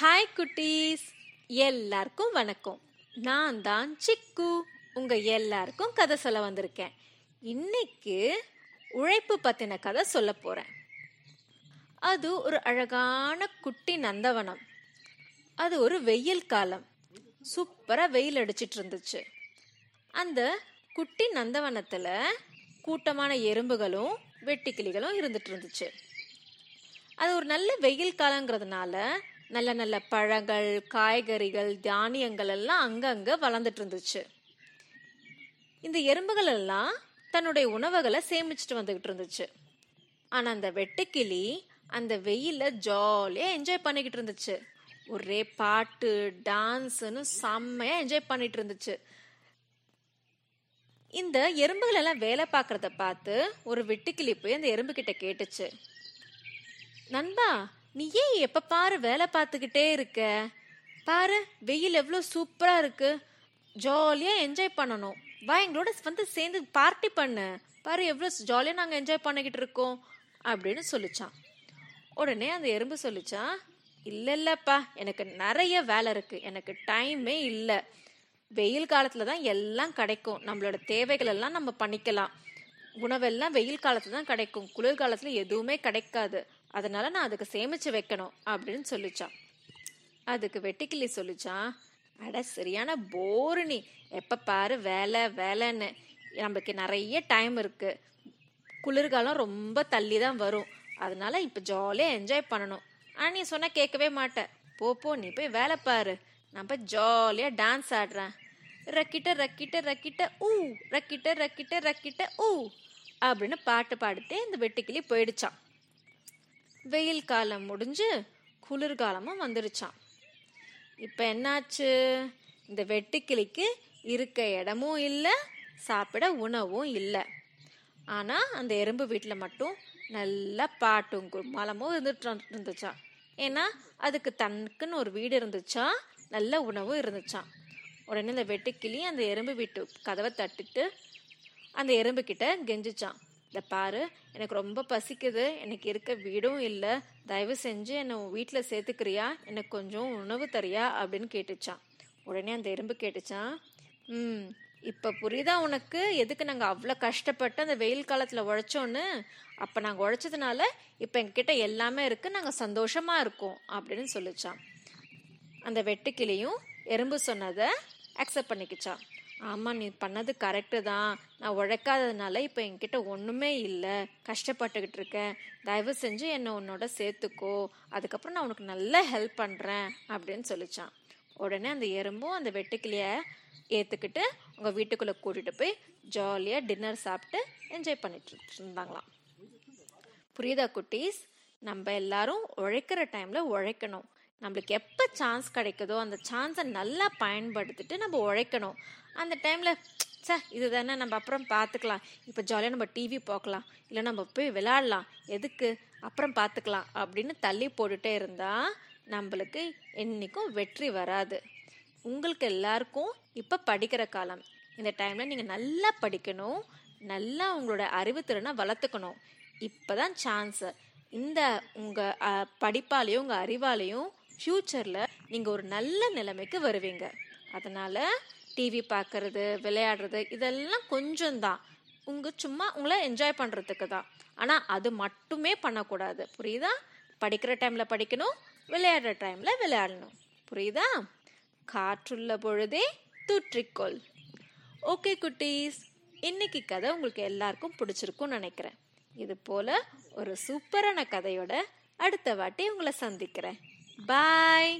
Hi குட்டீஸ். எல்லாருக்கும் வணக்கம். நான் தான் சிக்கு. உங்க எல்லாருக்கும் கதை சொல்ல வந்திருக்கேன். இன்னைக்கு உழைப்பு பத்தின கதை சொல்ல போறேன். அது ஒரு அழகான குட்டி நந்தவனம். அது ஒரு வெயில் காலம். சூப்பரா வெயில் அடிச்சிட்டு இருந்துச்சு. அந்த குட்டி நந்தவனத்துல கூட்டமான எறும்புகளும் வெட்டிக்கிளிகளும் இருந்துட்டு இருந்துச்சு. அது ஒரு நல்ல வெயில் காலங்கிறதுனால நல்ல நல்ல பழங்கள் காய்கறிகள் தானியங்கள் எல்லாம் அங்கங்க வளர்ந்துட்டு இருந்துச்சு இந்த எறும்புகள் எல்லாம் தன்னுடைய உணவுகளை சேமிச்சுட்டு வந்துகிட்டு இருந்துச்சு ஆனா அந்த வெட்டுக்கிளி அந்த வெயில ஜாலியா என்ஜாய் பண்ணிக்கிட்டு இருந்துச்சு ஒரே பாட்டு டான்ஸ்னு செம்மையா என்ஜாய் பண்ணிட்டு இருந்துச்சு இந்த எறும்புகள் எல்லாம் வேலை பார்க்கறத பார்த்து ஒரு வெட்டுக்கிளி போய் அந்த எறும்பு கிட்ட கேட்டுச்சு. நண்பா நீ ஏன் எப்ப பாரு வேலை பார்த்துக்கிட்டே இருக்க? பாரு வெயில் எவ்வளோ சூப்பரா இருக்கு. ஜாலியா என்ஜாய் பண்ணணும். வா எங்களோட வந்து சேர்ந்து பார்ட்டி பண்ணு. பாரு எவ்வளோ ஜாலியாக நாங்கள் என்ஜாய் பண்ணிக்கிட்டு இருக்கோம் அப்படின்னு சொல்லிச்சான். உடனே அந்த எறும்பு சொல்லிச்சான் இல்லை இல்லைப்பா எனக்கு நிறைய வேலை இருக்குது எனக்கு டைமே இல்லை. வெயில் காலத்தில் தான் எல்லாம் கிடைக்கும். நம்மளோட தேவைகள் எல்லாம் நம்ம பண்ணிக்கலாம். உணவெல்லாம் வெயில் காலத்தில் தான் கிடைக்கும். குளிர்காலத்தில் எதுவுமே கிடைக்காது. அதனால நான் அதுக்கு சேமிச்சு வைக்கணும் அப்படின்னு சொல்லிச்சான். அதுக்கு வெட்டிக்கிளி சொல்லிச்சான் அட சரியான போரு நீ. எப்ப பாரு வேலை வேலைன்னு. நம்மளுக்கு நிறைய டைம் இருக்கு. குளிர்காலம் ரொம்ப தள்ளி தான் வரும். அதனால இப்ப ஜாலியா என்ஜாய் பண்ணணும். ஆனா நீ சொன்னா கேட்கவே மாட்டேன் போ போ நீ போய் வேலை பாரு. நான் போய் ஜாலியா டான்ஸ் ஆடுறேன். ரக்கிட்ட ரக்கிட்ட ரக்கிட்ட ஊ. ரக்கிட்ட ரக்கிட்ட ரக்கிட்ட ஊ. அப்படின்னு பாட்டு பாடிட்டே இந்த வெட்டுக்கிளி போயிடுச்சான். வெயில் காலம் முடிஞ்சு குளிர்காலமும் வந்துருச்சான் இப்போ என்னாச்சு? இந்த வெட்டுக்கிளிக்கு இருக்க இடமும் இல்லை சாப்பிட உணவும் இல்லை. ஆனால் அந்த எறும்பு வீட்டில் மட்டும் நல்லா பாட்டும் மலமும் இருந்துட்டு இருந்துச்சான் ஏன்னா அதுக்கு தனக்குன்னு ஒரு வீடு இருந்துச்சா? நல்ல உணவும் இருந்துச்சான் உடனே இந்த வெட்டுக்கிளி அந்த எறும்பு வீட்டு கதவை தட்டிட்டு அந்த எறும்பு கிட்ட கெஞ்சிச்சான் இந்த பாரு எனக்கு ரொம்ப பசிக்குது எனக்கு இருக்க வீடும் இல்லை. தயவு செஞ்சு என்னை உன் வீட்டில் சேர்த்துக்கிறியா? எனக்கு கொஞ்சம் உணவு தரியா? அப்படின்னு கேட்டுச்சான். உடனே அந்த எறும்பு கேட்டுச்சான் ம் இப்போ புரியுதா உனக்கு? எதுக்கு நாங்கள் அவ்வளோ கஷ்டப்பட்டு அந்த வெயில் காலத்தில் உழைச்சோன்னு? அப்போ நாங்கள் உழைச்சதுனால இப்போ எங்ககிட்ட எல்லாமே இருக்குது நாங்கள் சந்தோஷமாக இருக்கோம் அப்படின்னு சொல்லிச்சான். அந்த வெட்டுக்கிளியும் எறும்பு சொன்னதை அக்செப்ட் பண்ணிக்கிச்சான். ஆமாம் நீ பண்ணது கரெக்டு தான். நான் உழைக்காததுனால இப்போ என்கிட்ட ஒன்றுமே இல்லை. கஷ்டப்பட்டுக்கிட்டு இருக்கேன். தயவு செஞ்சு என்னை உன்னோட சேர்த்துக்கோ. அதுக்கப்புறம் நான் உனக்கு நல்லா ஹெல்ப் பண்ணுறேன் அப்படின்னு சொல்லிச்சான். உடனே அந்த எறும்பும் அந்த வெட்டுக்கிளியை ஏற்றுக்கிட்டு உங்கள் வீட்டுக்குள்ளே கூட்டிகிட்டு போய் ஜாலியாக டின்னர் சாப்பிட்டு என்ஜாய் பண்ணிட்டு இருந்தாங்களாம். புரியுதா குட்டீஸ்? நம்ம எல்லாரும் உழைக்கிற டைமில் உழைக்கணும். நம்மளுக்கு எப்போ சான்ஸ் கிடைக்குதோ அந்த சான்ஸை நல்லா பயன்படுத்திட்டு நம்ம உழைக்கணும். அந்த டைமில் சே இது தானே நம்ம அப்புறம் பார்த்துக்கலாம் இப்போ ஜாலியாக நம்ம டிவி பார்க்கலாம் இல்லை நம்ம போய் விளையாடலாம். எதுக்கு? அப்புறம் பார்த்துக்கலாம் அப்படின்னு தள்ளி போட்டுட்டே இருந்தால் நம்மளுக்கு என்றைக்கும் வெற்றி வராது. உங்களுக்கு எல்லாருக்கும் இப்போ படிக்கிற காலம். இந்த டைமில் நீங்கள் நல்லா படிக்கணும். நல்லா உங்களோட அறிவுத்திறனை வளர்த்துக்கணும். இப்போ தான் சான்ஸு இந்த உங்கள் படிப்பாலையும் உங்கள் அறிவாலையும் ஃப்யூச்சரில் நீங்கள் ஒரு நல்ல நிலைமைக்கு வருவீங்க. அதனால் டிவி பார்க்கறது விளையாடுறது இதெல்லாம் கொஞ்சம் தான் உங்கள் சும்மா உங்களை என்ஜாய் பண்ணுறதுக்கு தான். ஆனால் அது மட்டுமே பண்ணக்கூடாது. புரியுதா? படிக்கிற டைமில் படிக்கணும் விளையாடுற டைமில் விளையாடணும். புரியுதா? காற்றுள்ள பொழுதே தூற்றிக்கொள். ஓகே குட்டீஸ். இன்னைக்கு கதை உங்களுக்கு எல்லாருக்கும் பிடிச்சிருக்கும்னு நினைக்கிறேன். இது போல ஒரு சூப்பரான கதையோட அடுத்த வாட்டி உங்களை சந்திக்கிறேன். பாய்